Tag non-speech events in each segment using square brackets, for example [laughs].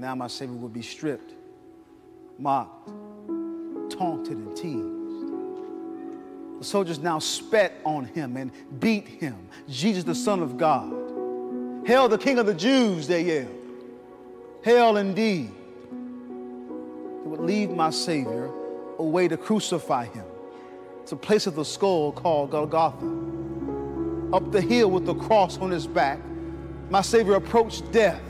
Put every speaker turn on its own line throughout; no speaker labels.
Now my Savior will be stripped, mocked, taunted, and teased. The soldiers now spat on him and beat him. Jesus, the Son of God. Hail, the King of the Jews, they yelled. Hail indeed. They would leave my Savior away to crucify him. It's a place of the skull called Golgotha. Up the hill with the cross on his back, my Savior approached death,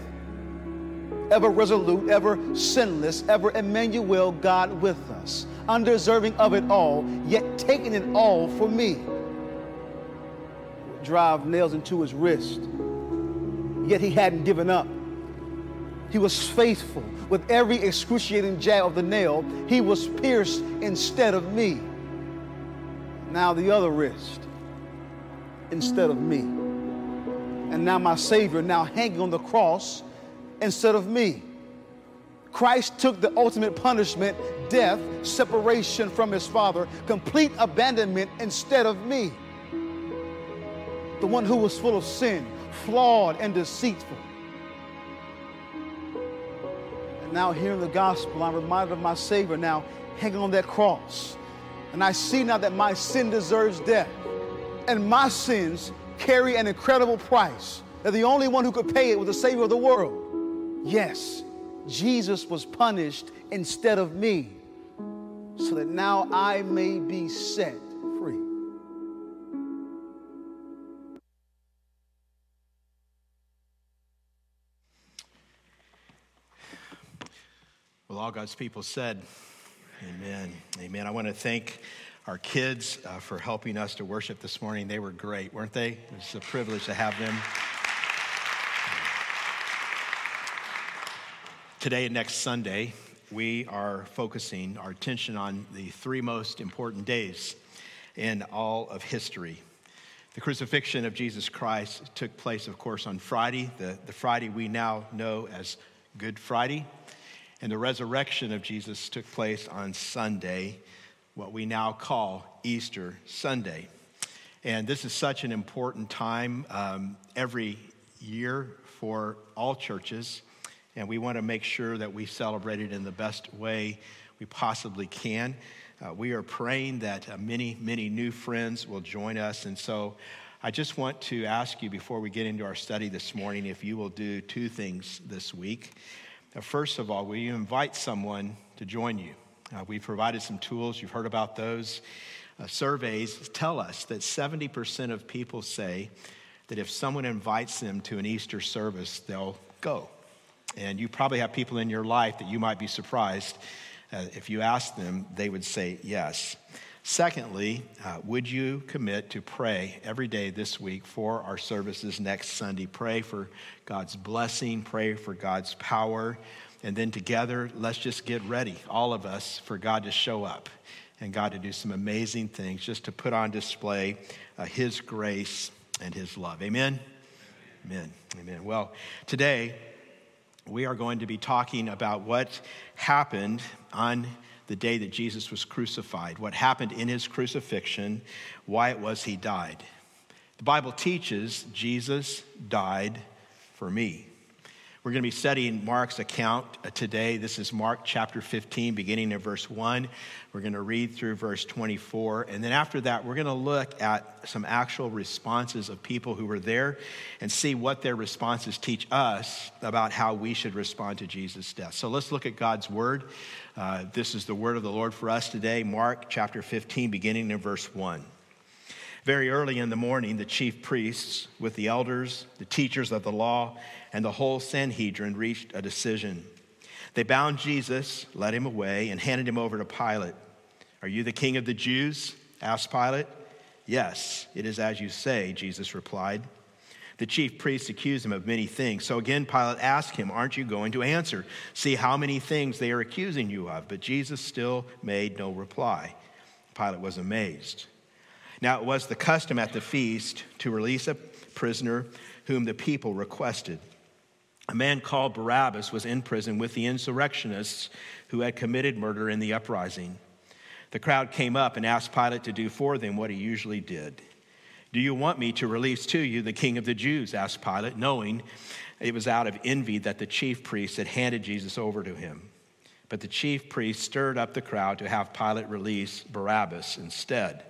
ever resolute, ever sinless, ever Emmanuel, God with us, undeserving of it all, yet taking it all for me. Drive nails into his wrist, yet he hadn't given up. He was faithful. With every excruciating jab of the nail, he was pierced instead of me. Now the other wrist instead of me. And now my Savior, now hanging on the cross instead of me. Christ took the ultimate punishment, death, separation from his Father, complete abandonment instead of me. The one who was full of sin, flawed, and deceitful. And now, hearing the gospel, I'm reminded of my Savior now hanging on that cross. And I see now that my sin deserves death. And my sins carry an incredible price. That the only one who could pay it was the Savior of the world. Yes, Jesus was punished instead of me, so that now I may be set free.
Well, all God's people said, Amen. Amen. I want to thank our kids uh, for helping us to worship this morning. They were great, weren't they? It was a privilege to have them. Today and next Sunday, we are focusing our attention on the three most important days in all of history. The crucifixion of Jesus Christ took place, of course, on Friday, the, the Friday we now know as Good Friday. And the resurrection of Jesus took place on Sunday, what we now call Easter Sunday. And this is such an important time um, every year for all churches. And we want to make sure that we celebrate it in the best way we possibly can. Uh, we are praying that uh, many, many new friends will join us. And so I just want to ask you before we get into our study this morning if you will do two things this week. Now, first of all, will you invite someone to join you? Uh, we've provided some tools, you've heard about those. Uh, surveys tell us that 70% of people say that if someone invites them to an Easter service, they'll go. And you probably have people in your life that you might be surprised uh, if you ask them, they would say yes. Secondly, uh, would you commit to pray every day this week for our services next Sunday? Pray for God's blessing, pray for God's power, and then together, let's just get ready, all of us, for God to show up and God to do some amazing things, just to put on display uh, His grace and His love. Amen? Amen. Amen. Well, today we are going to be talking about what happened on the day that Jesus was crucified, what happened in his crucifixion, why it was he died. The Bible teaches Jesus died for me. We're going to be studying Mark's account uh, today. This is Mark chapter 15, beginning in verse 1. We're going to read through verse 24. And then after that, we're going to look at some actual responses of people who were there and see what their responses teach us about how we should respond to Jesus' death. So let's look at God's word. Uh, this is the word of the Lord for us today, Mark chapter 15, beginning in verse 1. Very early in the morning, the chief priests, with the elders, the teachers of the law, and the whole Sanhedrin reached a decision. They bound Jesus, led him away, and handed him over to Pilate. Are you the king of the Jews? asked Pilate. Yes, it is as you say, Jesus replied. The chief priests accused him of many things. So again, Pilate asked him, Aren't you going to answer? See how many things they are accusing you of. But Jesus still made no reply. Pilate was amazed. Now it was the custom at the feast to release a prisoner whom the people requested. A man called Barabbas was in prison with the insurrectionists who had committed murder in the uprising. The crowd came up and asked Pilate to do for them what he usually did. Do you want me to release to you the king of the Jews? asked Pilate, knowing it was out of envy that the chief priests had handed Jesus over to him. But the chief priests stirred up the crowd to have Pilate release Barabbas instead.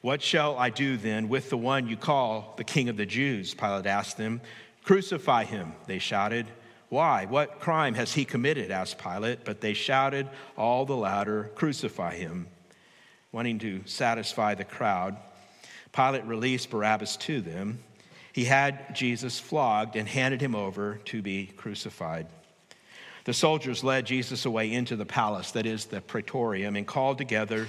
What shall I do then with the one you call the king of the Jews? Pilate asked them. Crucify him, they shouted. Why? What crime has he committed? asked Pilate. But they shouted all the louder, Crucify him. Wanting to satisfy the crowd, Pilate released Barabbas to them. He had Jesus flogged and handed him over to be crucified. The soldiers led Jesus away into the palace, that is the praetorium, and called together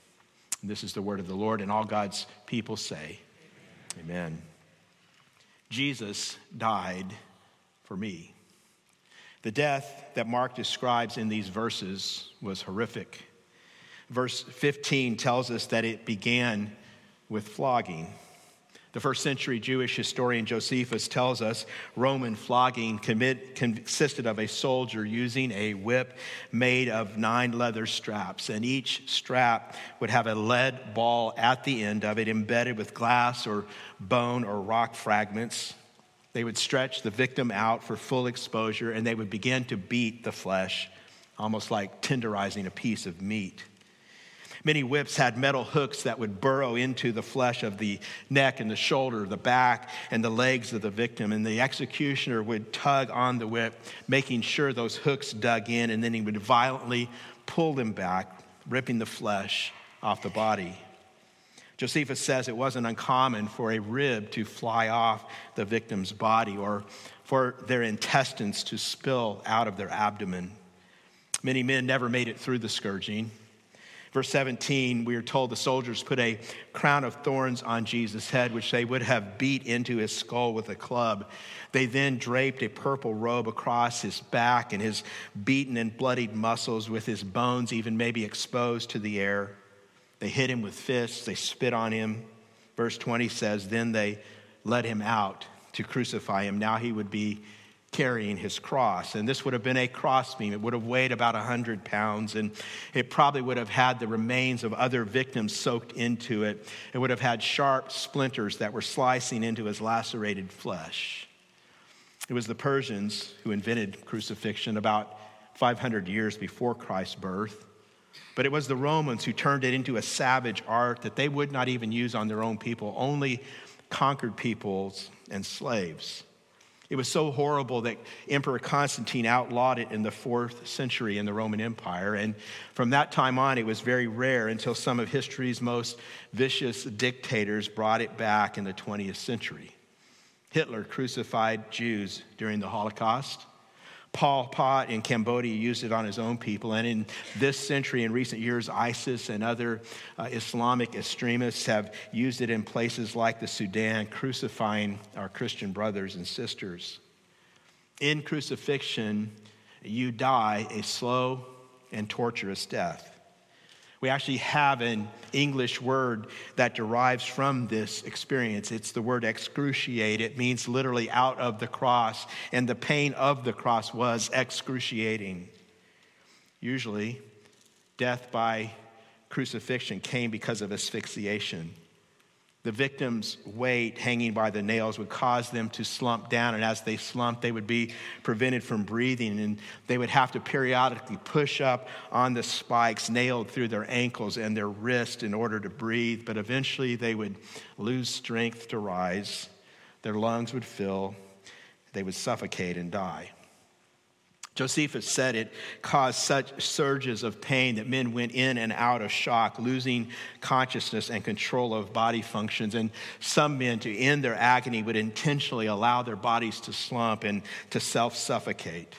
This is the word of the Lord, and all God's people say, Amen. Amen. Jesus died for me. The death that Mark describes in these verses was horrific. Verse 15 tells us that it began with flogging. The first century Jewish historian Josephus tells us Roman flogging commit, consisted of a soldier using a whip made of nine leather straps, and each strap would have a lead ball at the end of it embedded with glass or bone or rock fragments. They would stretch the victim out for full exposure and they would begin to beat the flesh, almost like tenderizing a piece of meat. Many whips had metal hooks that would burrow into the flesh of the neck and the shoulder, the back, and the legs of the victim. And the executioner would tug on the whip, making sure those hooks dug in, and then he would violently pull them back, ripping the flesh off the body. Josephus says it wasn't uncommon for a rib to fly off the victim's body or for their intestines to spill out of their abdomen. Many men never made it through the scourging. Verse 17, we are told the soldiers put a crown of thorns on Jesus' head, which they would have beat into his skull with a club. They then draped a purple robe across his back and his beaten and bloodied muscles, with his bones even maybe exposed to the air. They hit him with fists, they spit on him. Verse 20 says, Then they led him out to crucify him. Now he would be carrying his cross. And this would have been a crossbeam. It would have weighed about 100 pounds, and it probably would have had the remains of other victims soaked into it. It would have had sharp splinters that were slicing into his lacerated flesh. It was the Persians who invented crucifixion about 500 years before Christ's birth. But it was the Romans who turned it into a savage art that they would not even use on their own people, only conquered peoples and slaves. It was so horrible that Emperor Constantine outlawed it in the fourth century in the Roman Empire. And from that time on, it was very rare until some of history's most vicious dictators brought it back in the 20th century. Hitler crucified Jews during the Holocaust. Pol Pot in Cambodia used it on his own people. And in this century, in recent years, ISIS and other uh, Islamic extremists have used it in places like the Sudan, crucifying our Christian brothers and sisters. In crucifixion, you die a slow and torturous death. We actually have an English word that derives from this experience. It's the word excruciate. It means literally out of the cross, and the pain of the cross was excruciating. Usually, death by crucifixion came because of asphyxiation. The victim's weight hanging by the nails would cause them to slump down, and as they slumped, they would be prevented from breathing, and they would have to periodically push up on the spikes nailed through their ankles and their wrist in order to breathe. But eventually, they would lose strength to rise. their lungs would fill, they would suffocate and die. Josephus said it caused such surges of pain that men went in and out of shock, losing consciousness and control of body functions. And some men, to end their agony, would intentionally allow their bodies to slump and to self suffocate.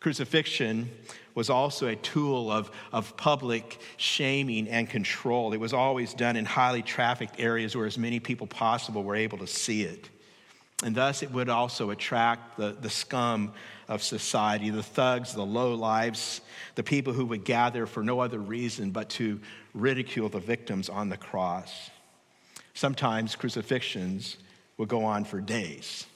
Crucifixion was also a tool of, of public shaming and control. It was always done in highly trafficked areas where as many people possible were able to see it. And thus, it would also attract the, the scum of society the thugs, the low lives, the people who would gather for no other reason but to ridicule the victims on the cross. Sometimes crucifixions would go on for days.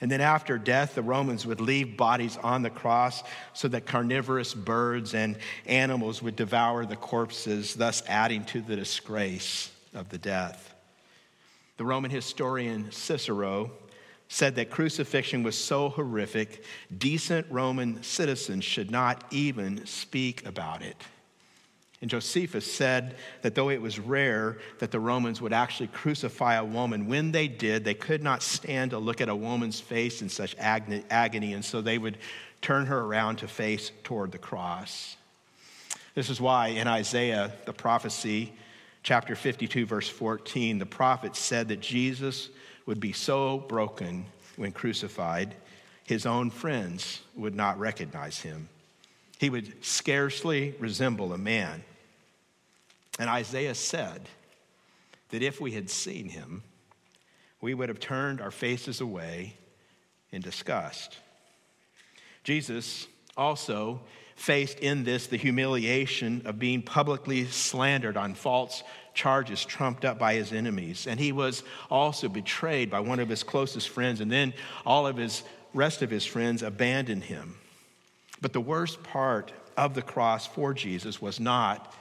And then after death, the Romans would leave bodies on the cross so that carnivorous birds and animals would devour the corpses, thus adding to the disgrace of the death. The Roman historian Cicero said that crucifixion was so horrific, decent Roman citizens should not even speak about it. And Josephus said that though it was rare that the Romans would actually crucify a woman, when they did, they could not stand to look at a woman's face in such agony, and so they would turn her around to face toward the cross. This is why in Isaiah, the prophecy, chapter 52, verse 14, the prophet said that Jesus would be so broken when crucified, his own friends would not recognize him. He would scarcely resemble a man. And Isaiah said that if we had seen him, we would have turned our faces away in disgust. Jesus also faced in this the humiliation of being publicly slandered on false charges trumped up by his enemies. And he was also betrayed by one of his closest friends, and then all of his rest of his friends abandoned him. But the worst part of the cross for Jesus was not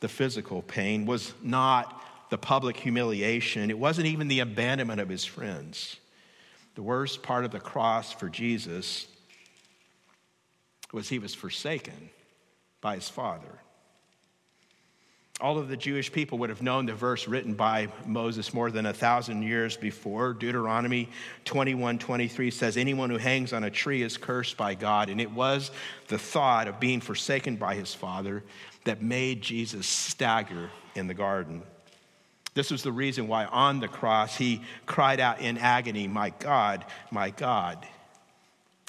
the physical pain, was not the public humiliation, it wasn't even the abandonment of his friends. The worst part of the cross for Jesus was he was forsaken by his Father. All of the Jewish people would have known the verse written by Moses more than a thousand years before. Deuteronomy 21 23 says, Anyone who hangs on a tree is cursed by God. And it was the thought of being forsaken by his father that made Jesus stagger in the garden. This was the reason why on the cross he cried out in agony, My God, my God.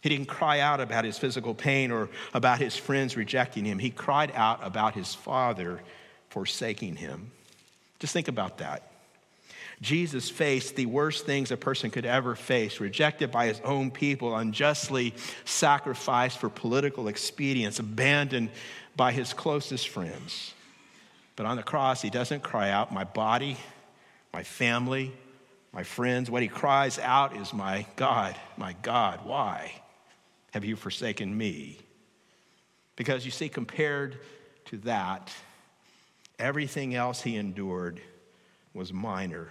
He didn't cry out about his physical pain or about his friends rejecting him. He cried out about his father forsaking him. Just think about that. Jesus faced the worst things a person could ever face rejected by his own people, unjustly sacrificed for political expedience, abandoned by his closest friends. But on the cross, he doesn't cry out, My body, my family, my friends. What he cries out is, My God, my God, why have you forsaken me? Because you see, compared to that, Everything else he endured was minor.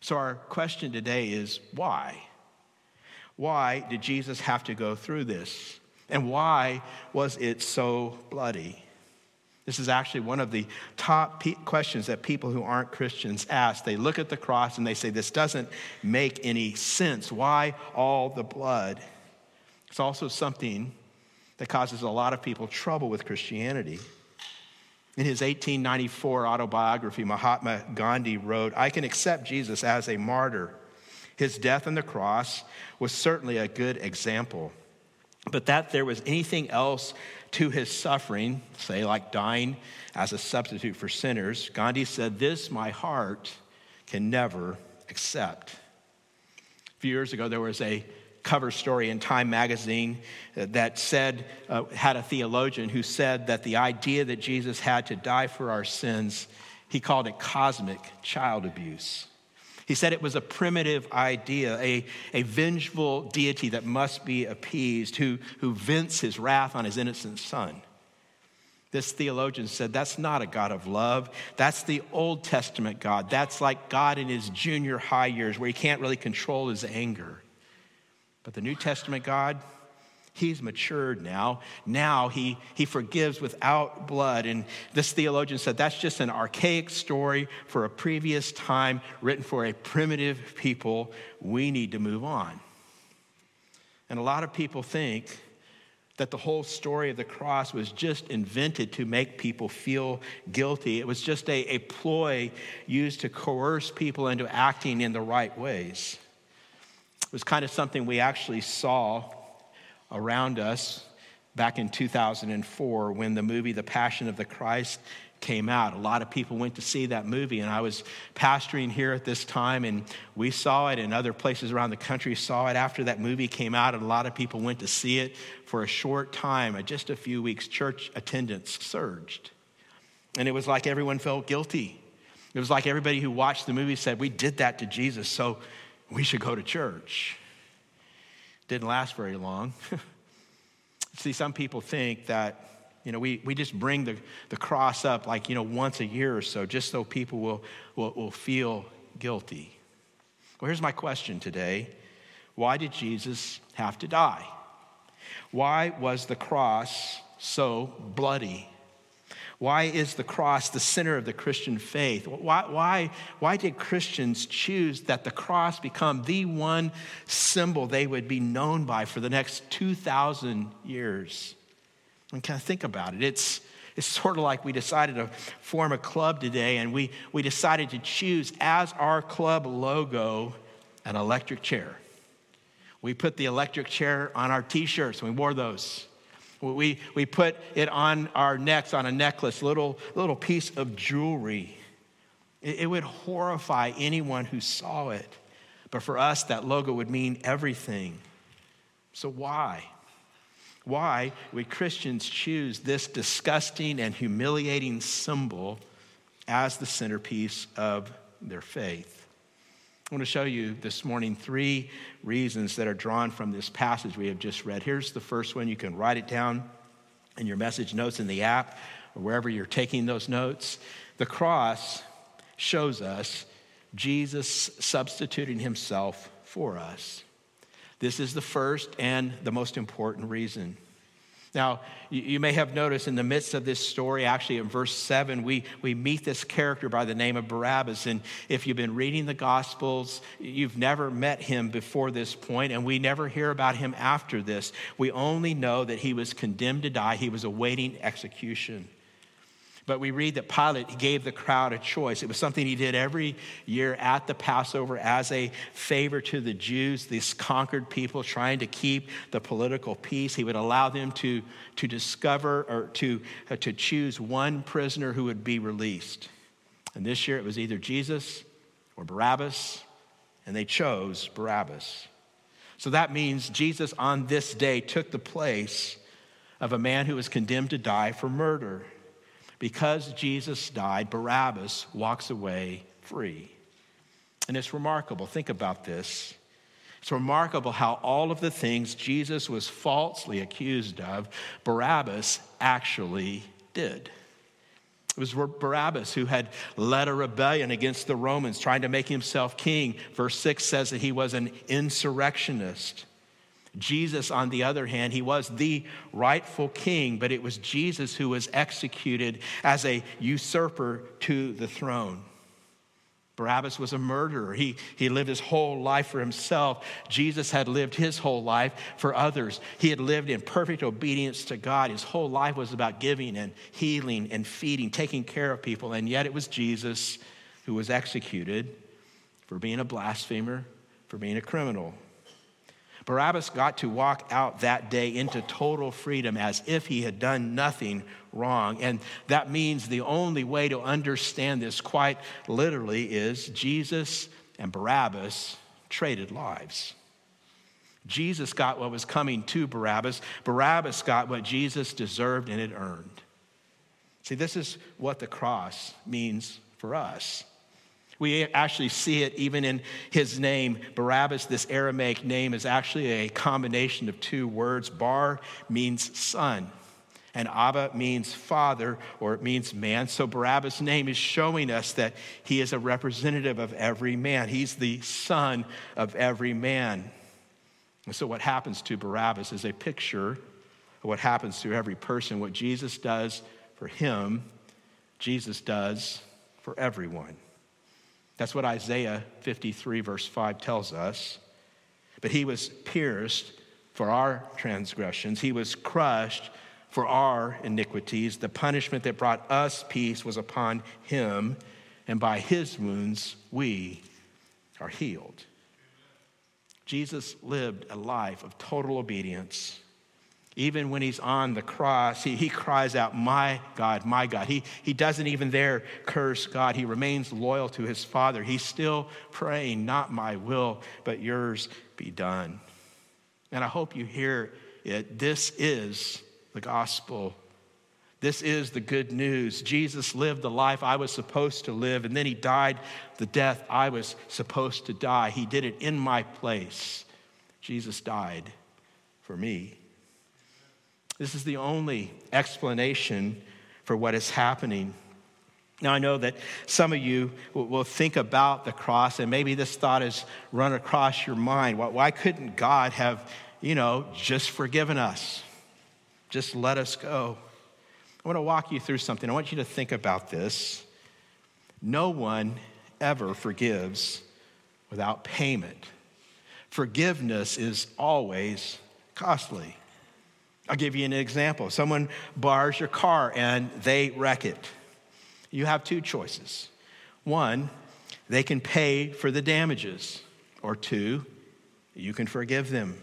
So, our question today is why? Why did Jesus have to go through this? And why was it so bloody? This is actually one of the top pe- questions that people who aren't Christians ask. They look at the cross and they say, This doesn't make any sense. Why all the blood? It's also something that causes a lot of people trouble with Christianity. In his 1894 autobiography, Mahatma Gandhi wrote, I can accept Jesus as a martyr. His death on the cross was certainly a good example. But that there was anything else to his suffering, say like dying as a substitute for sinners, Gandhi said, This my heart can never accept. A few years ago, there was a cover story in Time magazine uh, that said, uh, had a theologian who said that the idea that Jesus had to die for our sins, he called it cosmic child abuse. He said it was a primitive idea, a, a vengeful deity that must be appeased, who, who vents his wrath on his innocent son. This theologian said that's not a God of love. That's the Old Testament God. That's like God in his junior high years where he can't really control his anger. But the New Testament God, He's matured now. Now he, he forgives without blood. And this theologian said that's just an archaic story for a previous time written for a primitive people. We need to move on. And a lot of people think that the whole story of the cross was just invented to make people feel guilty. It was just a, a ploy used to coerce people into acting in the right ways. Was kind of something we actually saw around us back in 2004 when the movie The Passion of the Christ came out. A lot of people went to see that movie, and I was pastoring here at this time, and we saw it, and other places around the country saw it after that movie came out, and a lot of people went to see it for a short time. Just a few weeks, church attendance surged. And it was like everyone felt guilty. It was like everybody who watched the movie said, We did that to Jesus, so we should go to church. Didn't last very long. [laughs] See, some people think that, you know, we, we just bring the, the cross up like, you know, once a year or so, just so people will, will, will feel guilty. Well, here's my question today Why did Jesus have to die? Why was the cross so bloody? Why is the cross the center of the Christian faith? Why, why, why did Christians choose that the cross become the one symbol they would be known by for the next 2,000 years? And kind of think about it. It's, it's sort of like we decided to form a club today and we, we decided to choose as our club logo an electric chair. We put the electric chair on our t shirts, and we wore those. We, we put it on our necks, on a necklace, little, little piece of jewelry. It, it would horrify anyone who saw it. But for us, that logo would mean everything. So why? Why would Christians choose this disgusting and humiliating symbol as the centerpiece of their faith? I want to show you this morning three reasons that are drawn from this passage we have just read. Here's the first one. You can write it down in your message notes in the app or wherever you're taking those notes. The cross shows us Jesus substituting himself for us. This is the first and the most important reason. Now, you may have noticed in the midst of this story, actually in verse 7, we, we meet this character by the name of Barabbas. And if you've been reading the Gospels, you've never met him before this point, and we never hear about him after this. We only know that he was condemned to die, he was awaiting execution. But we read that Pilate gave the crowd a choice. It was something he did every year at the Passover as a favor to the Jews, these conquered people trying to keep the political peace. He would allow them to, to discover or to, uh, to choose one prisoner who would be released. And this year it was either Jesus or Barabbas, and they chose Barabbas. So that means Jesus on this day took the place of a man who was condemned to die for murder. Because Jesus died, Barabbas walks away free. And it's remarkable. Think about this. It's remarkable how all of the things Jesus was falsely accused of, Barabbas actually did. It was Barabbas who had led a rebellion against the Romans, trying to make himself king. Verse 6 says that he was an insurrectionist. Jesus, on the other hand, he was the rightful king, but it was Jesus who was executed as a usurper to the throne. Barabbas was a murderer. He, he lived his whole life for himself. Jesus had lived his whole life for others. He had lived in perfect obedience to God. His whole life was about giving and healing and feeding, taking care of people. And yet it was Jesus who was executed for being a blasphemer, for being a criminal. Barabbas got to walk out that day into total freedom as if he had done nothing wrong. And that means the only way to understand this quite literally is Jesus and Barabbas traded lives. Jesus got what was coming to Barabbas. Barabbas got what Jesus deserved and had earned. See, this is what the cross means for us. We actually see it even in his name. Barabbas, this Aramaic name, is actually a combination of two words. Bar means son, and Abba means father, or it means man. So Barabbas' name is showing us that he is a representative of every man. He's the son of every man. And so, what happens to Barabbas is a picture of what happens to every person. What Jesus does for him, Jesus does for everyone. That's what Isaiah 53, verse 5 tells us. But he was pierced for our transgressions, he was crushed for our iniquities. The punishment that brought us peace was upon him, and by his wounds we are healed. Jesus lived a life of total obedience. Even when he's on the cross, he, he cries out, My God, my God. He, he doesn't even there curse God. He remains loyal to his Father. He's still praying, Not my will, but yours be done. And I hope you hear it. This is the gospel. This is the good news. Jesus lived the life I was supposed to live, and then he died the death I was supposed to die. He did it in my place. Jesus died for me. This is the only explanation for what is happening. Now, I know that some of you will think about the cross, and maybe this thought has run across your mind. Why couldn't God have, you know, just forgiven us? Just let us go. I want to walk you through something. I want you to think about this. No one ever forgives without payment. Forgiveness is always costly. I'll give you an example. Someone borrows your car and they wreck it. You have two choices. One, they can pay for the damages, or two, you can forgive them.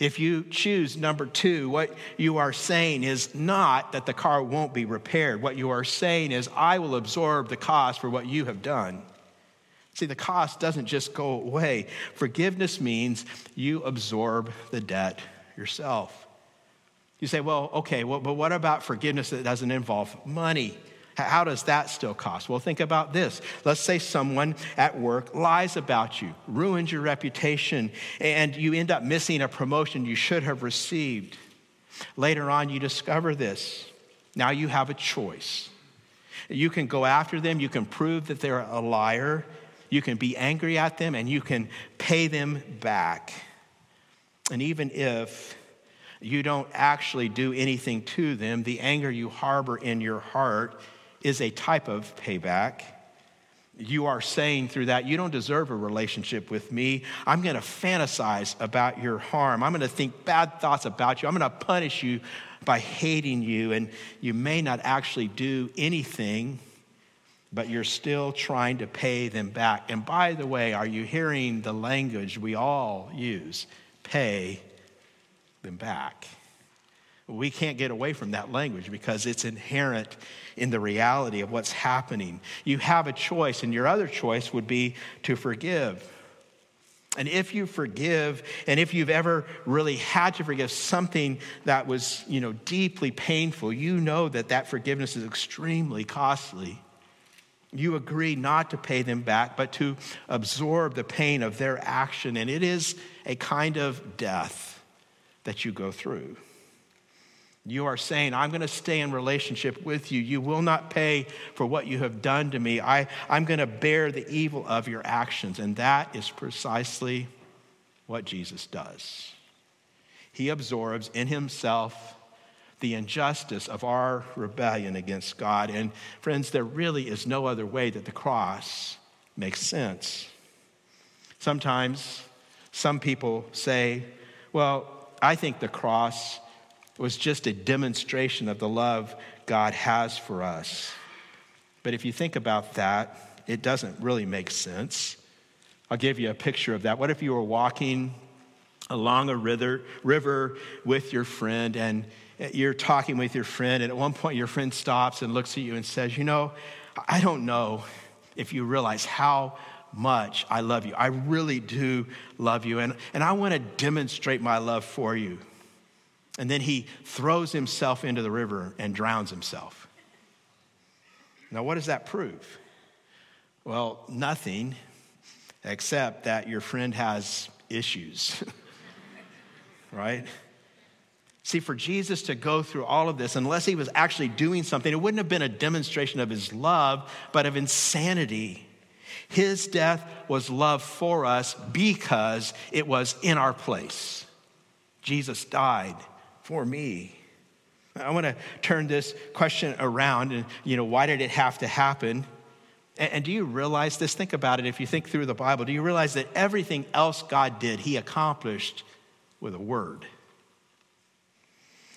If you choose number two, what you are saying is not that the car won't be repaired. What you are saying is, I will absorb the cost for what you have done. See, the cost doesn't just go away. Forgiveness means you absorb the debt yourself. You say, well, okay, well, but what about forgiveness that doesn't involve money? How does that still cost? Well, think about this. Let's say someone at work lies about you, ruins your reputation, and you end up missing a promotion you should have received. Later on, you discover this. Now you have a choice. You can go after them, you can prove that they're a liar, you can be angry at them, and you can pay them back. And even if you don't actually do anything to them, the anger you harbor in your heart is a type of payback. You are saying through that, you don't deserve a relationship with me. I'm going to fantasize about your harm. I'm going to think bad thoughts about you. I'm going to punish you by hating you. And you may not actually do anything, but you're still trying to pay them back. And by the way, are you hearing the language we all use? Pay them back. We can't get away from that language because it's inherent in the reality of what's happening. You have a choice, and your other choice would be to forgive. And if you forgive, and if you've ever really had to forgive something that was, you know, deeply painful, you know that that forgiveness is extremely costly. You agree not to pay them back, but to absorb the pain of their action, and it is a kind of death that you go through. You are saying, I'm going to stay in relationship with you. You will not pay for what you have done to me. I, I'm going to bear the evil of your actions. And that is precisely what Jesus does. He absorbs in himself the injustice of our rebellion against God. And friends, there really is no other way that the cross makes sense. Sometimes some people say, well, I think the cross was just a demonstration of the love God has for us. But if you think about that, it doesn't really make sense. I'll give you a picture of that. What if you were walking along a river, river with your friend and you're talking with your friend, and at one point your friend stops and looks at you and says, You know, I don't know if you realize how much I love you. I really do love you. And, and I want to demonstrate my love for you. And then he throws himself into the river and drowns himself. Now, what does that prove? Well, nothing except that your friend has issues, [laughs] right? See, for Jesus to go through all of this, unless he was actually doing something, it wouldn't have been a demonstration of his love, but of insanity. His death was love for us because it was in our place. Jesus died for me. I want to turn this question around and, you know, why did it have to happen? And, and do you realize this? Think about it. If you think through the Bible, do you realize that everything else God did, He accomplished with a word?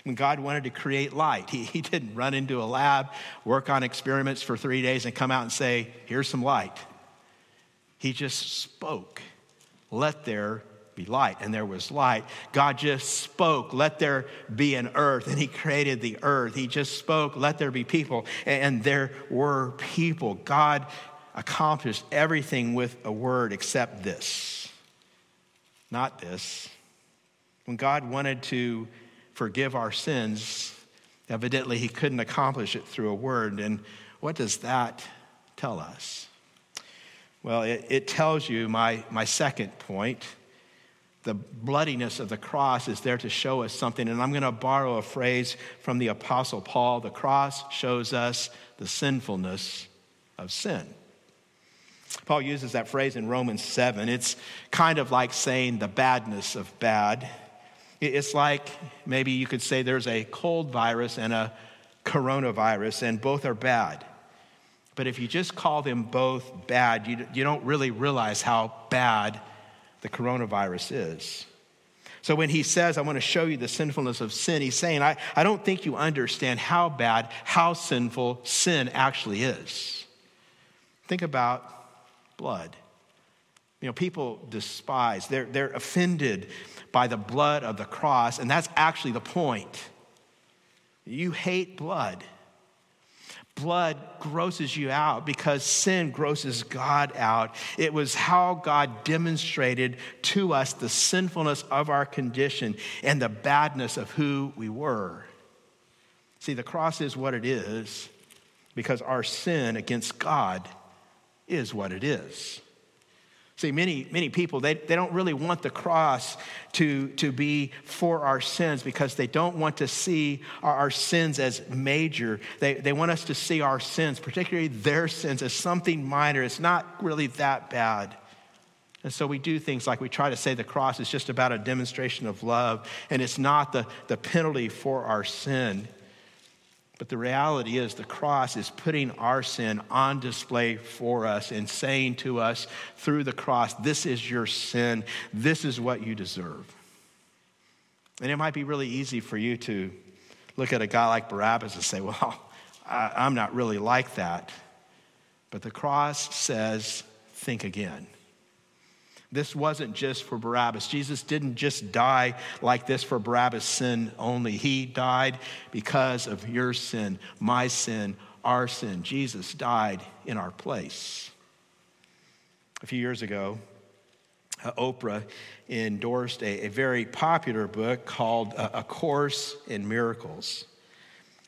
When God wanted to create light, he, he didn't run into a lab, work on experiments for three days, and come out and say, Here's some light. He just spoke, Let there be light. And there was light. God just spoke, Let there be an earth. And He created the earth. He just spoke, Let there be people. And there were people. God accomplished everything with a word except this. Not this. When God wanted to forgive our sins, evidently he couldn't accomplish it through a word. And what does that tell us? Well, it, it tells you my, my second point. The bloodiness of the cross is there to show us something. And I'm going to borrow a phrase from the Apostle Paul the cross shows us the sinfulness of sin. Paul uses that phrase in Romans 7. It's kind of like saying the badness of bad. It's like maybe you could say there's a cold virus and a coronavirus, and both are bad. But if you just call them both bad, you, you don't really realize how bad the coronavirus is. So when he says, I want to show you the sinfulness of sin, he's saying, I, I don't think you understand how bad, how sinful sin actually is. Think about blood. You know, people despise, they're, they're offended by the blood of the cross, and that's actually the point. You hate blood. Blood grosses you out because sin grosses God out. It was how God demonstrated to us the sinfulness of our condition and the badness of who we were. See, the cross is what it is because our sin against God is what it is. See, many, many people, they, they don't really want the cross to, to be for our sins because they don't want to see our, our, sins as major. They, they want us to see our sins, particularly their sins, as something minor. It's not really that bad. And so we do things like we try to say the cross is just about a demonstration of love, and it's not the, the penalty for our sin. But the reality is, the cross is putting our sin on display for us and saying to us through the cross, This is your sin. This is what you deserve. And it might be really easy for you to look at a guy like Barabbas and say, Well, [laughs] I, am not really like that. But the cross says, Think again. This wasn't just for Barabbas. Jesus didn't just die like this for Barabbas' sin only. He died because of your sin, my sin, our sin. Jesus died in our place. A few years ago, uh, Oprah endorsed a, a, very popular book called uh, A Course in Miracles.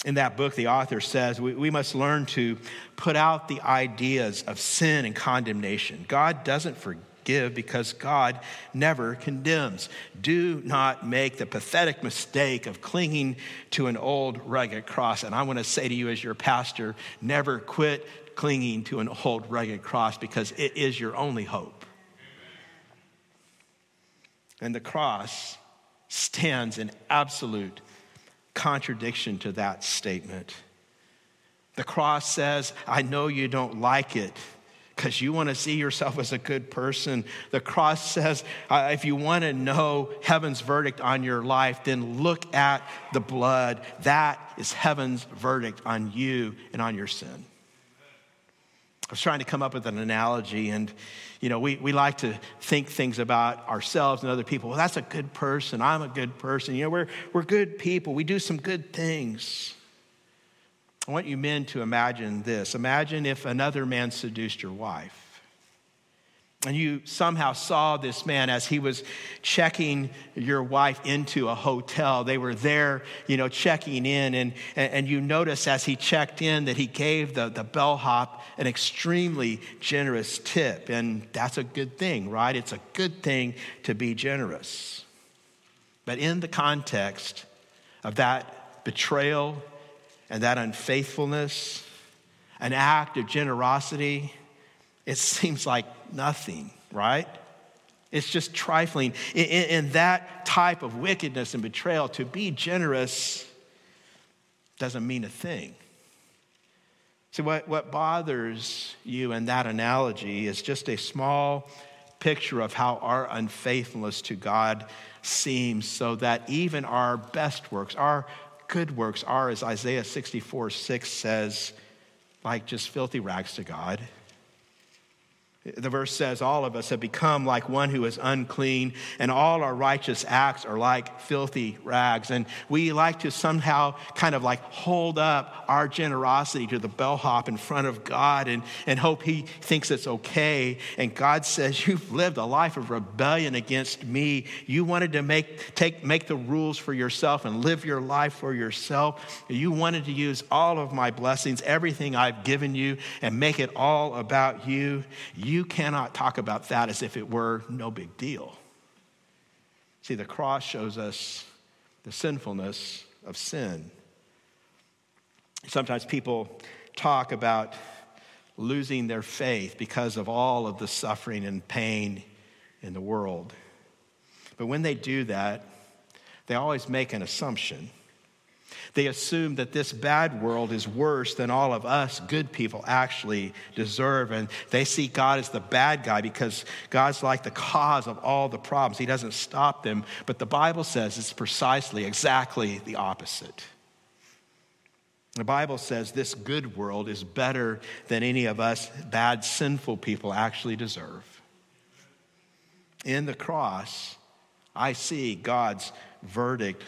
In that book, the author says we, we must learn to put out the ideas of sin and condemnation. God doesn't forgive give because God never condemns. Do not make the pathetic mistake of clinging to an old rugged cross. And I want to say to you, as your pastor, never quit clinging to an old rugged cross because it is your only hope. And the cross stands in absolute contradiction to that statement. The cross says, I know you don't like it because you want to see yourself as a good person. The cross says, uh, if you want to know heaven's verdict on your life, then look at the blood. That is heaven's verdict on you and on your sin. I was trying to come up with an analogy, and you know, we, we like to think things about ourselves and other people. Well, that's a good person. I'm a good person. You know, we're, we're good people. We do some good things. I want you men to imagine this. Imagine if another man seduced your wife. And you somehow saw this man as he was checking your wife into a hotel. They were there, you know, checking in. And, and you notice as he checked in that he gave the, the bellhop an extremely generous tip. And that's a good thing, right? It's a good thing to be generous. But in the context of that betrayal and that unfaithfulness, an act of generosity, it [laughs] seems like nothing, right? It's just trifling. In, in, in, that type of wickedness and betrayal, to be generous doesn't mean a thing. See, what, what bothers you in that analogy is just a small picture of how our unfaithfulness to God seems, so that even our best works, our good works, are, as Isaiah 64 6 says, like just filthy rags to God. The verse says, All of us have become like one who is unclean, and all our righteous acts are like filthy rags. And we like to somehow kind of like hold up our generosity to the bellhop in front of God and, and hope he thinks it's okay. And God says, [laughs] You've lived a life of rebellion against me. You wanted to make, take, make the rules for yourself and live your life for yourself. You wanted to use all of my blessings, everything I've given you, and make it all about you. you you cannot talk about that as if it were no big deal. See, the cross shows us the sinfulness of sin. Sometimes people talk about losing their faith because of all of the suffering and pain in the world. But when they do that, they always make an assumption. They assume that this bad world is worse than all of us good people actually deserve. And they see God as the bad guy because God's like the cause of all the problems. He doesn't stop them. But the Bible says it's precisely, exactly the opposite. The Bible says this good world is better than any of us bad, sinful people actually deserve. In the cross, I see God's verdict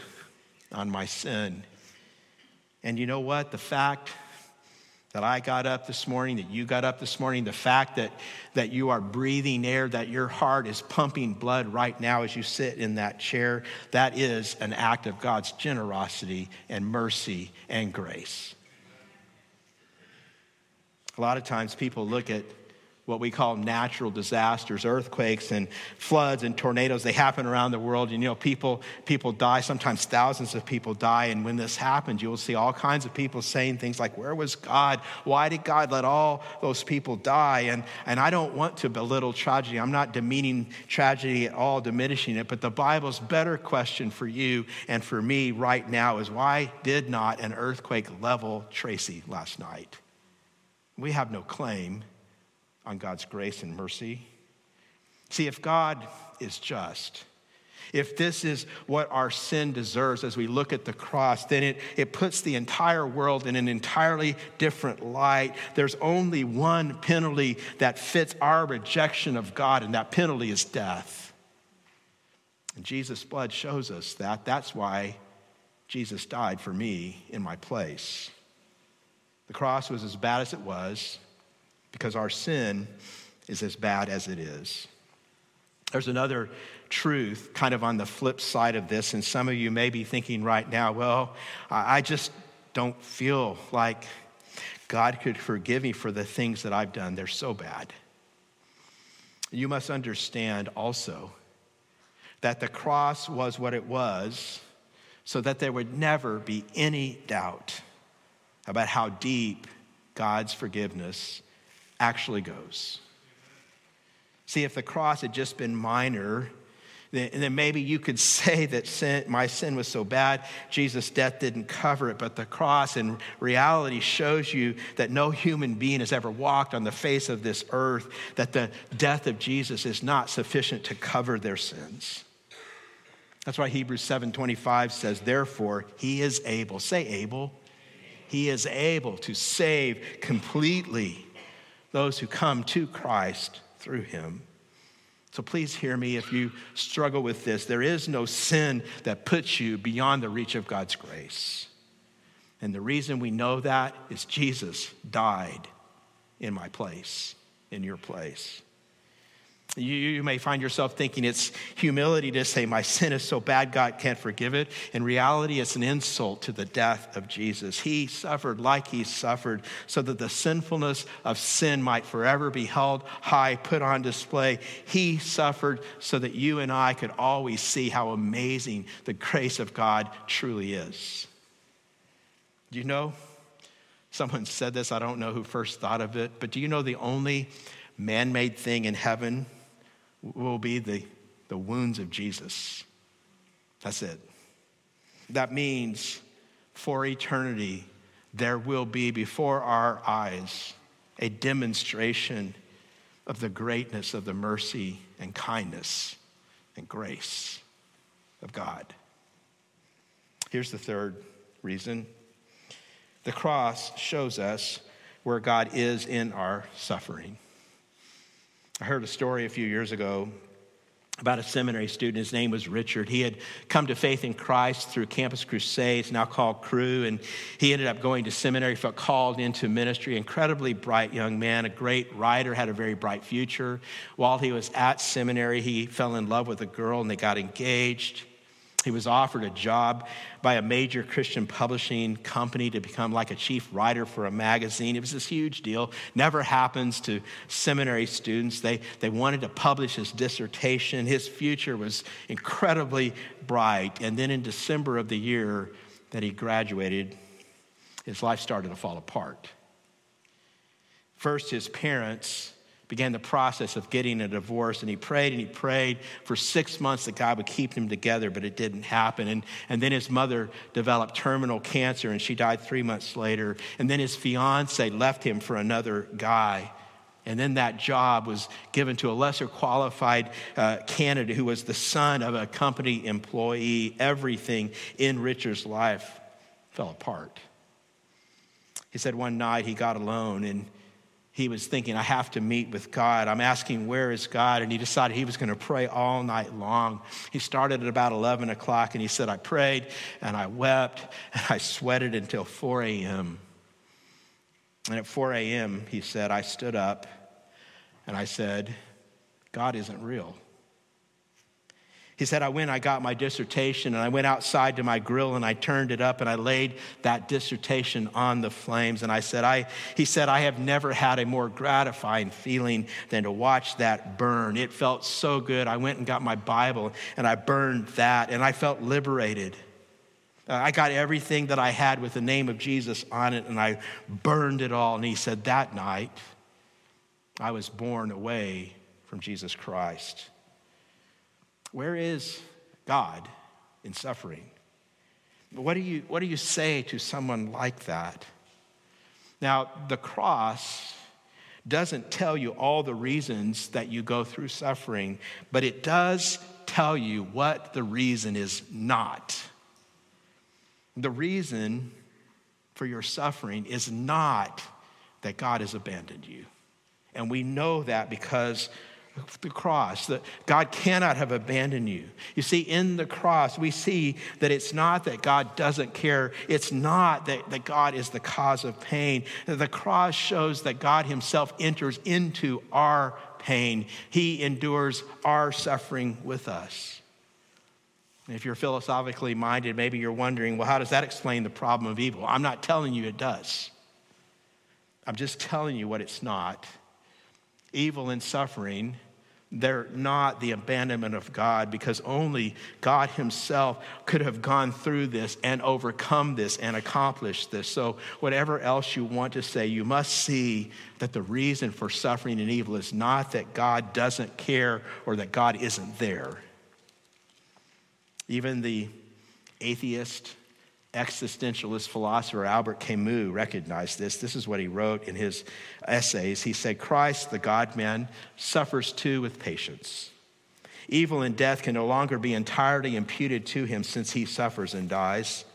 on my sin and you know what? The fact that I got up this morning, that you got up this morning, the fact that, that you are breathing air, that your heart is pumping blood right now as you sit in that chair, that is an act of God's generosity and mercy and grace. A lot of times people look at what we call natural disasters, earthquakes and floods and tornadoes. They happen around the world. And, you know, people, people die. Sometimes thousands of people die. And when this happens, you will see all kinds of people saying things like, Where was God? Why did God let all those people die? And, and I don't want to belittle tragedy. I'm not demeaning tragedy at all, diminishing it. But the Bible's better question for you and for me right now is why did not an earthquake level Tracy last night? We have no claim on God's grace and mercy. See, if God is just, if this is what our sin deserves as we look at the cross, then it, it puts the entire world in an entirely different light. There's only one penalty that fits our rejection of God, and that penalty is death. And Jesus' blood shows us that. That's why Jesus died for me in my place. The cross was as bad as it was because our sin is as bad as it is. There's another truth kind of on the flip side of this, and some of you may be thinking right now, well, I just don't feel like God could forgive me for the things that I've done. They're so bad. You must understand also that the cross was what it was so that there would never be any doubt about how deep God's forgiveness actually goes. See, if the cross had just been minor, then, then maybe you could [laughs] say that sin, my sin was so bad, Jesus' death didn't cover it. But the cross in reality shows you that no human being has ever walked on the face of this earth, that the death of Jesus is not sufficient to cover their sins. That's why Hebrews 7:25 says, "Therefore he is able, say able, he is able to save completely those who come to Christ through him. So please hear me if you struggle with this. There is no sin that puts you beyond the reach of God's grace. And the reason we know that is Jesus died in my place, in your place. You, you, may find yourself thinking it's humility to say, My sin is so bad, God can't forgive it. In reality, it's an insult to the death of Jesus. He suffered like he suffered so that the sinfulness of sin might forever be held high, put on display. He suffered so that you and I could always see how amazing the grace of God truly is. Do you know? Someone said this, I don't know who first thought of it, but do you know the only man made thing in heaven will be the, the wounds of Jesus. That's it. That means for eternity, there will be before our eyes a demonstration of the greatness of the mercy and kindness and grace of God. Here's the third reason the cross shows us where God is in our suffering. I heard a story a few years ago about a seminary student. His name was Richard. He had come to faith in Christ through Campus Crusades, now called Cru, and he ended up going to seminary, felt called into ministry. Incredibly bright young man, a great writer, had a very bright future. While he was at seminary, he fell in love with a girl and they got engaged. He was offered a job by a major Christian publishing company to become like a chief writer for a magazine. It was this huge deal. Never happens to seminary students. They, they wanted to publish his dissertation. His future was incredibly bright. And then in December of the year that he graduated, his life started to fall apart. First, his parents began the process of getting a divorce. And he prayed and he prayed for six months that God would keep them together, but it didn't happen. And, and then his mother developed terminal cancer and she died three months later. And then his fiance left him for another guy. And then that job was given to a lesser qualified uh, candidate who was the son of a company employee. Everything in Richard's life fell apart. He said one night he got alone and he was thinking, I have to meet with God. I'm asking, where is God? And he decided he was going to pray all night long. He started at about 11 o'clock and he said, I prayed and I wept [laughs] and I sweated until 4 a.m. And at 4 a.m., he said, I stood up and I said, God isn't real. He said, I went, I got my dissertation, and I went outside to my grill and I turned it up and I laid that dissertation on the flames. And I said, I, he said, I have never had a more gratifying feeling than to watch that burn. It felt so good. I went and got my Bible and I burned that and I felt liberated. Uh, I got everything that I had with the name of Jesus on it and I burned it all. And he said, That night, I was born away from Jesus Christ. Where is God in suffering? What do you, what do you say to someone like that? Now, the cross doesn't tell you all the reasons that you go through suffering, but it does tell you what the reason is not. The reason for your suffering is not that God has abandoned you. And we know that because the cross, that God cannot have abandoned you. You see, in the cross, we see that it's not that God doesn't care, it's not that, that God is the cause of pain. The cross shows that God Himself enters into our pain, He endures our suffering with us. if you're philosophically minded, maybe you're wondering, well, how does that explain the problem of evil? I'm not telling you it does. I'm just telling you what it's not evil and suffering, they're not the abandonment of God because only God Himself could have gone through this and overcome this and accomplished this. So, whatever else you want to say, you must see that the reason for suffering and evil is not that God doesn't care or that God isn't there. Even the atheist existentialist philosopher Albert Camus recognized this. This is what he wrote in his essays. He said, Christ, the God man, suffers too with patience. Evil and death can no longer be entirely imputed to him since he suffers and dies.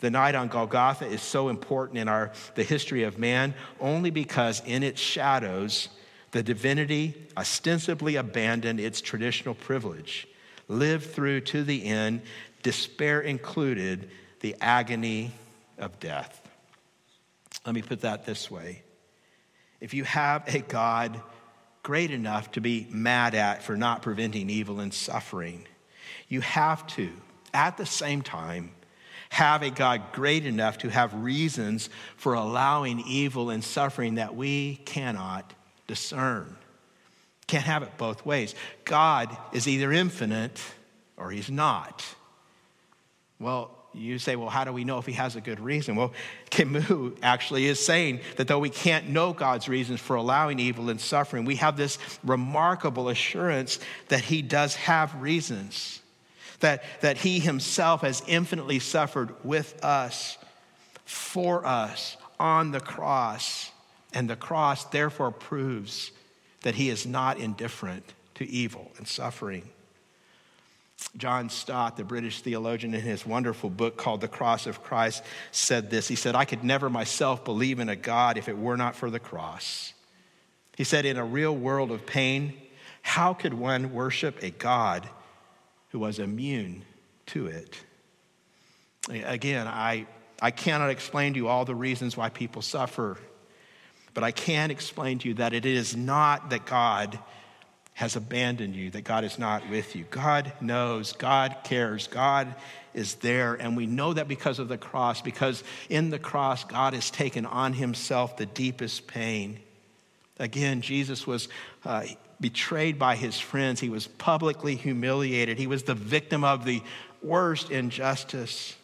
The night on Golgotha is so important in our, the history of man only because in its shadows, the divinity ostensibly abandoned its traditional privilege, lived through to the end, despair included, the agony of death. Let me put that this way if you have a God great enough to be mad at for not preventing evil and suffering, you have to, at the same time, have a God great enough to have reasons for allowing evil and suffering that we cannot discern. Can't have it both ways. God is either infinite or he's not. Well, you say, well, how do we know if he has a good reason? Well, Camus actually is saying that though we can't know God's reasons for allowing evil and suffering, we have this remarkable assurance that he does have reasons, that, that he himself has infinitely suffered with us, for us, on the cross. And the cross therefore proves that he is not indifferent to evil and suffering. John Stott, the British theologian, in his wonderful book called The Cross of Christ, said this. He said, I could never myself believe in a God if it were not for the cross. He said, In a real world of pain, how could one worship a God who was immune to it? Again, I, I cannot explain to you all the reasons why people suffer, but I can explain to you that it is not that God has abandoned you, that God is not with you. God knows, God cares, God is there. And we know that because of the cross, because in the cross, God has taken on himself the deepest pain. Again, Jesus was uh, betrayed by his friends, he was publicly humiliated, he was the victim of the worst injustice.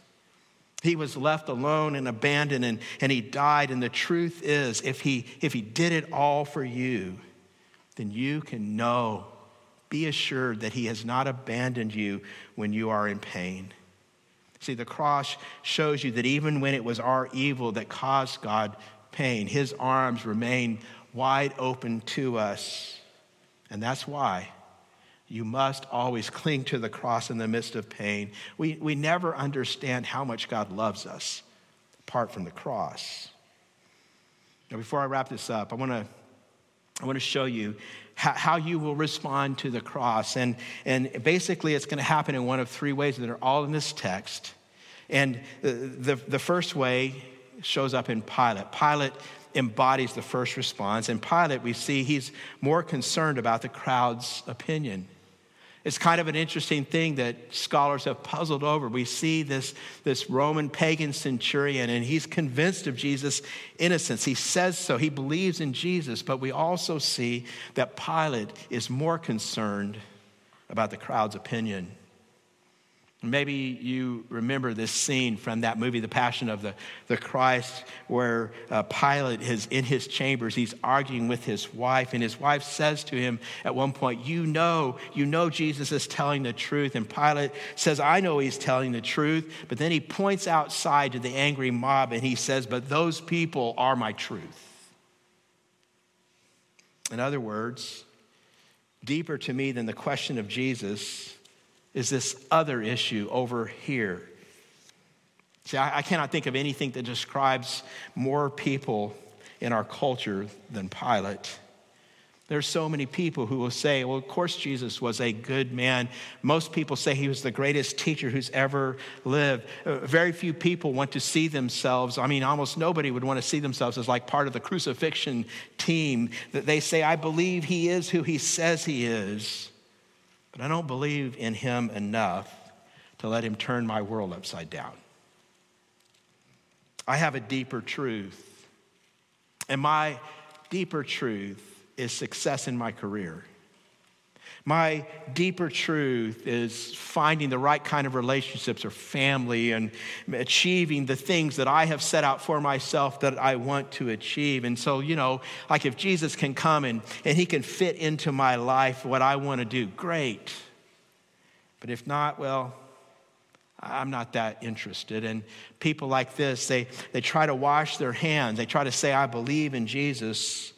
He was left alone and abandoned, and, and he died. And the truth is, if he, if he did it all for you, then you can know, be assured that He has not abandoned you when you are in pain. See, the cross shows you that even when it was our evil that caused God pain, His arms remain wide open to us. And that's why you must always cling to the cross in the midst of pain. We, we never understand how much God loves us apart from the cross. Now, before I wrap this up, I want to I want to show you how, you will respond to the cross. And, and basically, it's going to happen in one of three ways that are all in this text. And the, the, the first way shows up in Pilate. Pilate embodies the first response. And Pilate, we see he's more concerned about the crowd's opinion. It's kind of an interesting thing that scholars have puzzled over. We see this, this Roman pagan centurion, and he's convinced of Jesus' innocence. He says so, he believes in Jesus, but we also see that Pilate is more concerned about the crowd's opinion. Maybe you remember this scene from that movie, The Passion of the, the Christ, where uh, Pilate is in his chambers. He's arguing with his wife, and his wife says to him at one point, You know, you know Jesus is telling the truth. And Pilate says, I know he's telling the truth. But then he points outside to the angry mob and he says, But those people are my truth. In other words, deeper to me than the question of Jesus is this other issue over here. See, I, I cannot think of anything that describes more people in our culture than Pilate. There's so many people who will say, well, of course, Jesus was a good man. Most people say he was the greatest teacher who's ever lived. Uh, very few people want to see themselves. I mean, almost nobody would want to see themselves as like part of the crucifixion team. That they say, I believe he is who he says he is. But I don't believe in him enough to let him turn my world upside down. I have a deeper truth. And my deeper truth is success in my career. My deeper truth is finding the right kind of relationships or family and achieving the things that I have set out for myself that I want to achieve. And so, you know, like if Jesus can come and, and he can fit into my life what I want to do, great. But if not, well, I'm not that interested. And people like this, they, they try to wash their hands. They try to say, I believe in Jesus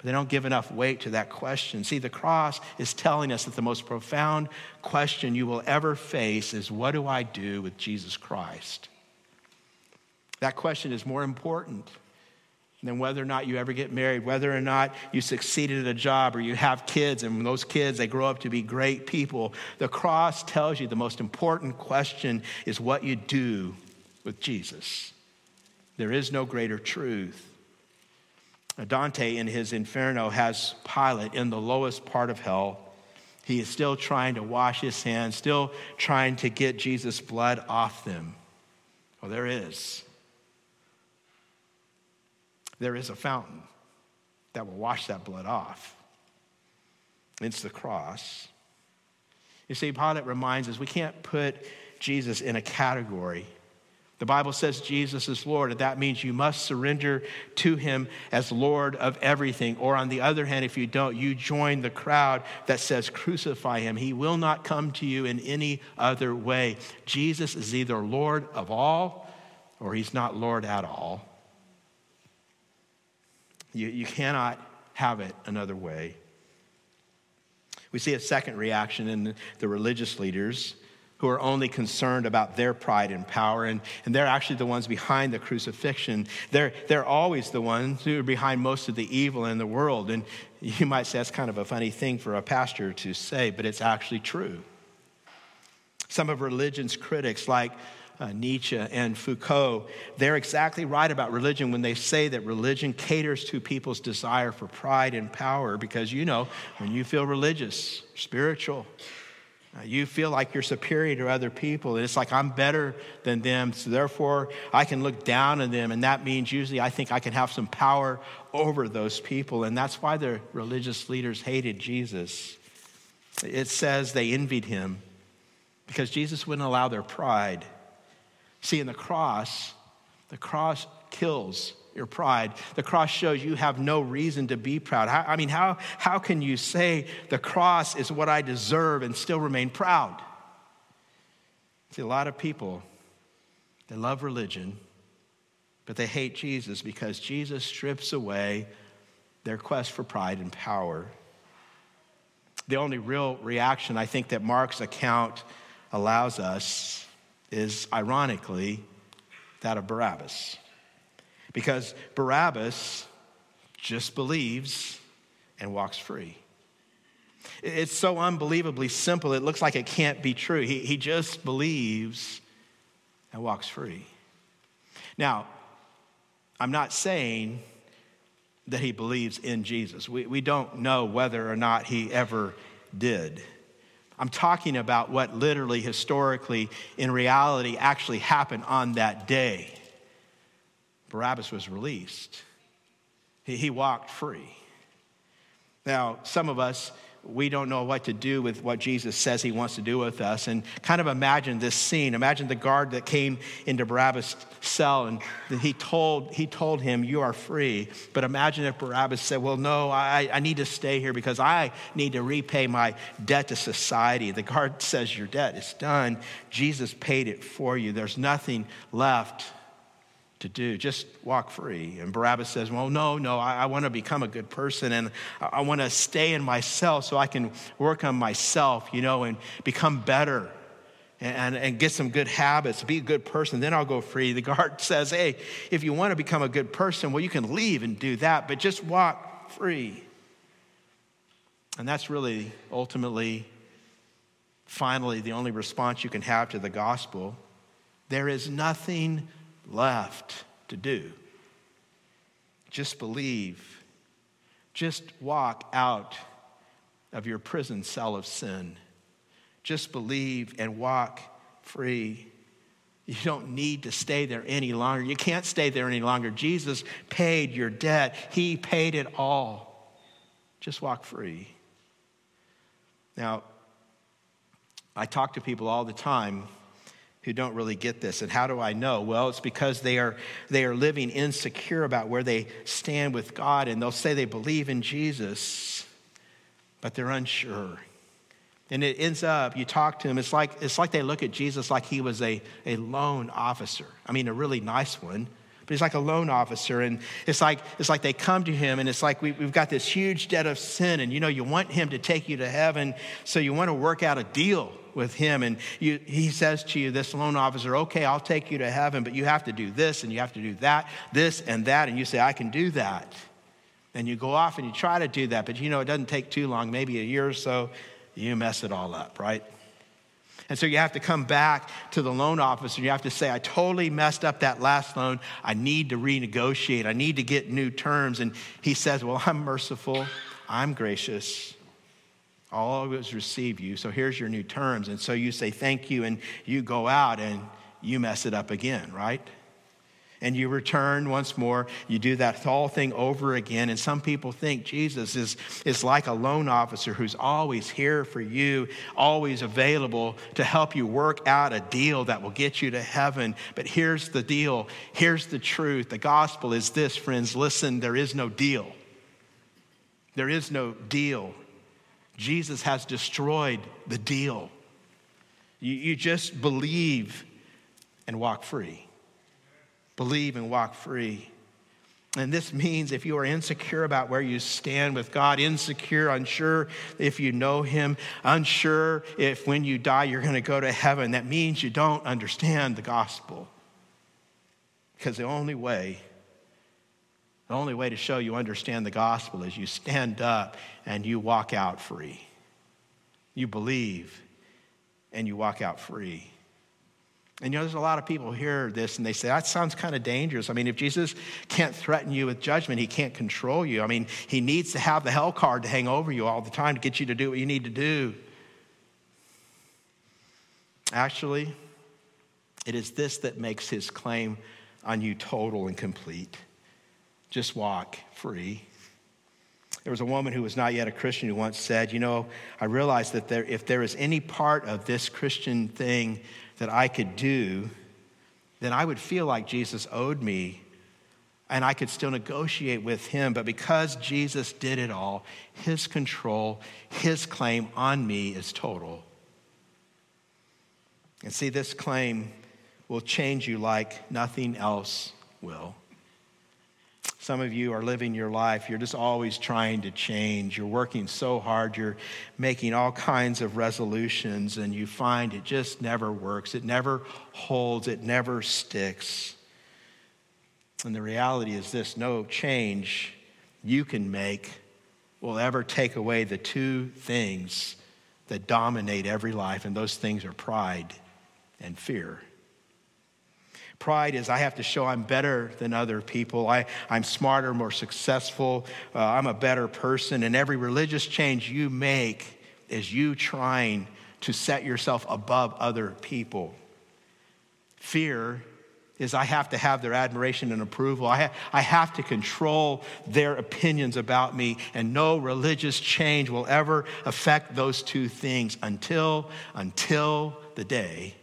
but they don't give enough weight to that question. See, the cross is telling us that the most profound question you will ever face is what do I do with Jesus Christ? That question is more important than whether or not you ever get married, whether or not you succeeded at a job or you have kids, and those kids, they grow up to be great people. The cross tells you the most important question is what you do with Jesus. There is no greater truth. Dante, in his Inferno, has Pilate in the lowest part of hell. He is still trying to wash his hands, still trying to get Jesus' blood off them. Well, there is. There is a fountain that will wash that blood off. It's the cross. You see, Pilate reminds us we can't put Jesus in a category The Bible says Jesus is Lord, and that means you must surrender to him as Lord of everything. Or on the other hand, if you don't, you join the crowd that says crucify him. He will not come to you in any other way. Jesus is either Lord of all or he's not Lord at all. You, you cannot have it another way. We see a second reaction in the religious leaders who are only concerned about their pride and power, and, and they're actually the ones behind the crucifixion. They're, they're always the ones who are behind most of the evil in the world. And you might say that's kind of a funny thing for a pastor to say, but it's actually true. Some of religion's critics, like uh, Nietzsche and Foucault, they're exactly right about religion when they say that religion caters to people's desire for pride and power because you know, when you feel religious, spiritual, you feel like you're superior to other people. And it's like I'm better than them, so therefore I can look down on them. And that means usually I think I can have some power over those people. And that's why the religious leaders hated Jesus. It says they envied him because Jesus wouldn't allow their pride. See, in the cross, the cross kills your pride. The cross shows you have no reason to be proud. I mean, how, how can you say the cross is what I deserve and still remain proud? See, a lot of people, they love religion, but they hate Jesus because Jesus strips away their quest for pride and power. The only real reaction I think that Mark's account allows us is, ironically, that of Barabbas. Because Barabbas just believes and walks free. It's so unbelievably simple, it looks like it can't be true. He, he just believes and walks free. Now, I'm not saying that he believes in Jesus. We, we don't know whether or not he ever did. I'm talking about what literally, historically, in reality, actually happened on that day. Barabbas was released, he, he walked free. Now, some of us, we don't know what to do with what Jesus says he wants to do with us. And kind of imagine this scene. Imagine the guard that came into Barabbas' cell and he told, he told him, You are free. But imagine if Barabbas said, Well, no, I, I need to stay here because I need to repay my debt to society. The guard says, Your debt is done. Jesus paid it for you. There's nothing left to do. Just walk free. And Barabbas says, Well, no, no, I, I want to become a good person and I, I want to stay in myself so I can work on myself, you know, and become better. And, and get some good habits, be a good person, then I'll go free. The guard [laughs] says, Hey, if you want to become a good person, well, you can leave and do that, but just walk free. And that's really ultimately, finally, the only response you can have to the gospel. There is nothing left to do. Just believe. Just walk out of your prison cell of sin. Just believe and walk free. You don't need to stay there any longer. You can't stay there any longer. Jesus paid your debt, He paid it all. Just walk free. Now, I talk to people all the time who don't really get this. And how do I know? Well, it's because they are, they are living insecure about where they stand with God, and they'll say they believe in Jesus, but they're unsure. And it ends up, you talk to them, it's like, it's like they look at Jesus like he was a, a loan officer. I mean, a really nice one, but he's like a loan officer. And it's like, it's like they come to him, and it's like we, we've got this huge debt of sin, and you know, you want him to take you to heaven, so you want to work out a deal with him and you, he says to you, this loan officer, okay, I'll take you to heaven, but you have to do this and you have to do that, this and that. And you say, I can do that. And you go off and you try to do that, but you know, it doesn't take too long, maybe a year or so, you mess it all up, right? And so you have to come back to the loan officer. And you have to say, I totally messed up that last loan. I need to renegotiate. I need to get new terms. And he says, Well, I'm merciful. I'm gracious. I'll always receive you. So here's your new terms. And so you say thank you and you go out and you mess it up again, right? And you return once more. You do that whole thing over again. And some people think Jesus is, is like a loan officer who's always here for you, always available to help you work out a deal that will get you to heaven. But here's the deal here's the truth. The gospel is this, friends. Listen, there is no deal. There is no deal. Jesus has destroyed the deal. You, you just believe and walk free believe and walk free. And this means if you are insecure about where you stand with God, insecure, unsure if you know Him, unsure if when you die you're going to go to heaven, that means you don't understand the gospel. Because the only way, the only way to show you understand the gospel is you stand up and you walk out free. You believe and you walk out free. And you know, there's a lot of people hear this and they say, that sounds kind of dangerous. I mean, if Jesus can't threaten you with judgment, he can't control you. I mean, he needs to have the hell card to hang over you all the time to get you to do what you need to do. Actually, it is this that makes his claim on you total and complete. Just walk free. There was a woman who was not yet a Christian who once said, You know, I realize that there, if there is any part of this Christian thing that I could do, then I would feel like Jesus owed me and I could still negotiate with him. But because Jesus did it all, his control, his claim on me is total. And see, this claim will change you like nothing else will. Some of you are living your life, you're just always trying to change. You're working so hard, you're making all kinds of resolutions, and you find it just never works. It never holds, it never sticks. And the reality is this no change you can make will ever take away the two things that dominate every life, and those things are pride and fear. Pride is I have to show I'm better than other people. I, I'm smarter, more successful. Uh, I'm a better person. And every religious change you make is you trying to set yourself above other people. Fear is I have to have their admiration and approval. I, ha- I have to control their opinions about me, and no religious change will ever affect those two things until, until the day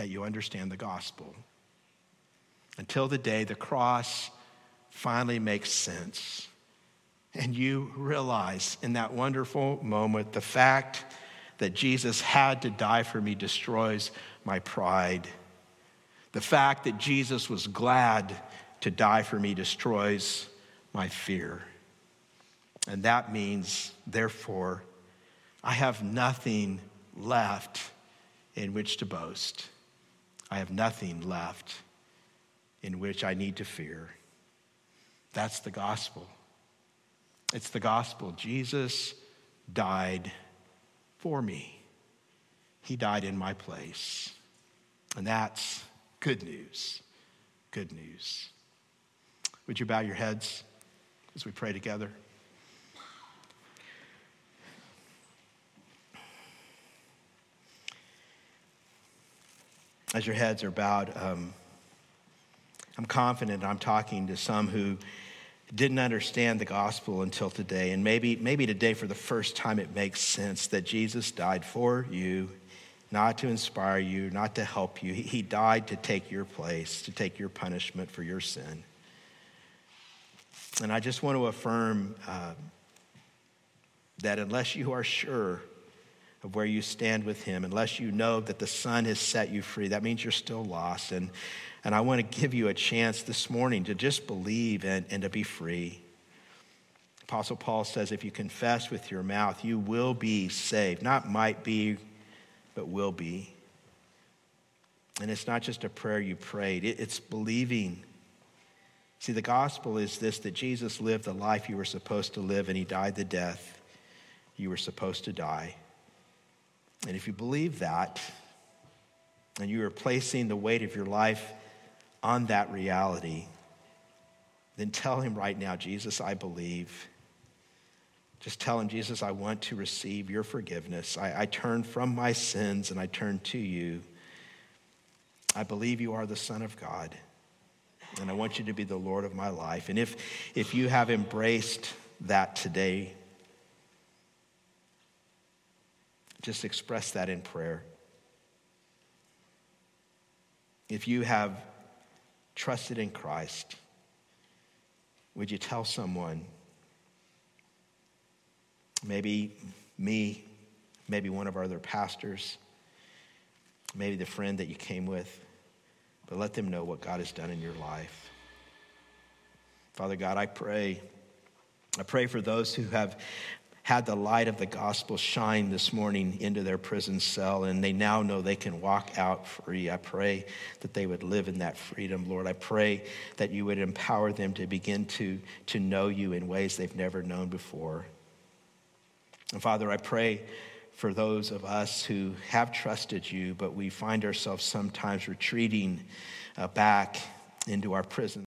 that you understand the gospel. Until the day the cross finally makes sense. And you realize in that wonderful moment the fact that Jesus had to die for me destroys my pride. The fact that Jesus was glad to die for me destroys my fear. And that means, therefore, I have nothing left in which to boast. I have nothing left in which I need to fear. That's the gospel. It's the gospel. Jesus died for me, He died in my place. And that's good news. Good news. Would you bow your heads as we pray together? As your heads are bowed, um, I'm confident I'm talking to some who didn't understand the gospel until today. And maybe, maybe today, for the first time, it makes sense that Jesus died for you, not to inspire you, not to help you. He, he died to take your place, to take your punishment for your sin. And I just want to affirm uh, that unless you are sure of where you stand with Him, unless you know that the Son has set you free. That means you're still lost. And, and I want to give you a chance this morning to just believe and, and to be free. Apostle Paul says, if you confess with your mouth, you will be saved. Not might be, but will be. And it's not just a prayer you prayed, it's believing. See, the gospel is this that Jesus lived the life you were supposed to live, and he died the death you were supposed to die. And if you believe that, and you are placing the weight of your life on that reality, then tell him right now, Jesus, I believe. Just tell him, Jesus, I want to receive your forgiveness. I, I turn from my sins and I turn to you. I believe you are the Son of God. and I want you to be the Lord of my life. And if, if you have embraced that today, just express that in prayer. If you have trusted in Christ, would you tell someone, maybe me, maybe one of our other pastors, maybe the friend that you came with, but let them know what God has done in your life. Father God, I pray. I pray for those who have had the light of the gospel shine this morning into their prison cell and they now know they can walk out free. I pray that they would live in that freedom, Lord. I pray that you would empower them to begin to, to know you in ways they've never known before. And Father, I pray for those of us who have trusted you, but we find ourselves sometimes retreating uh, back into our prison.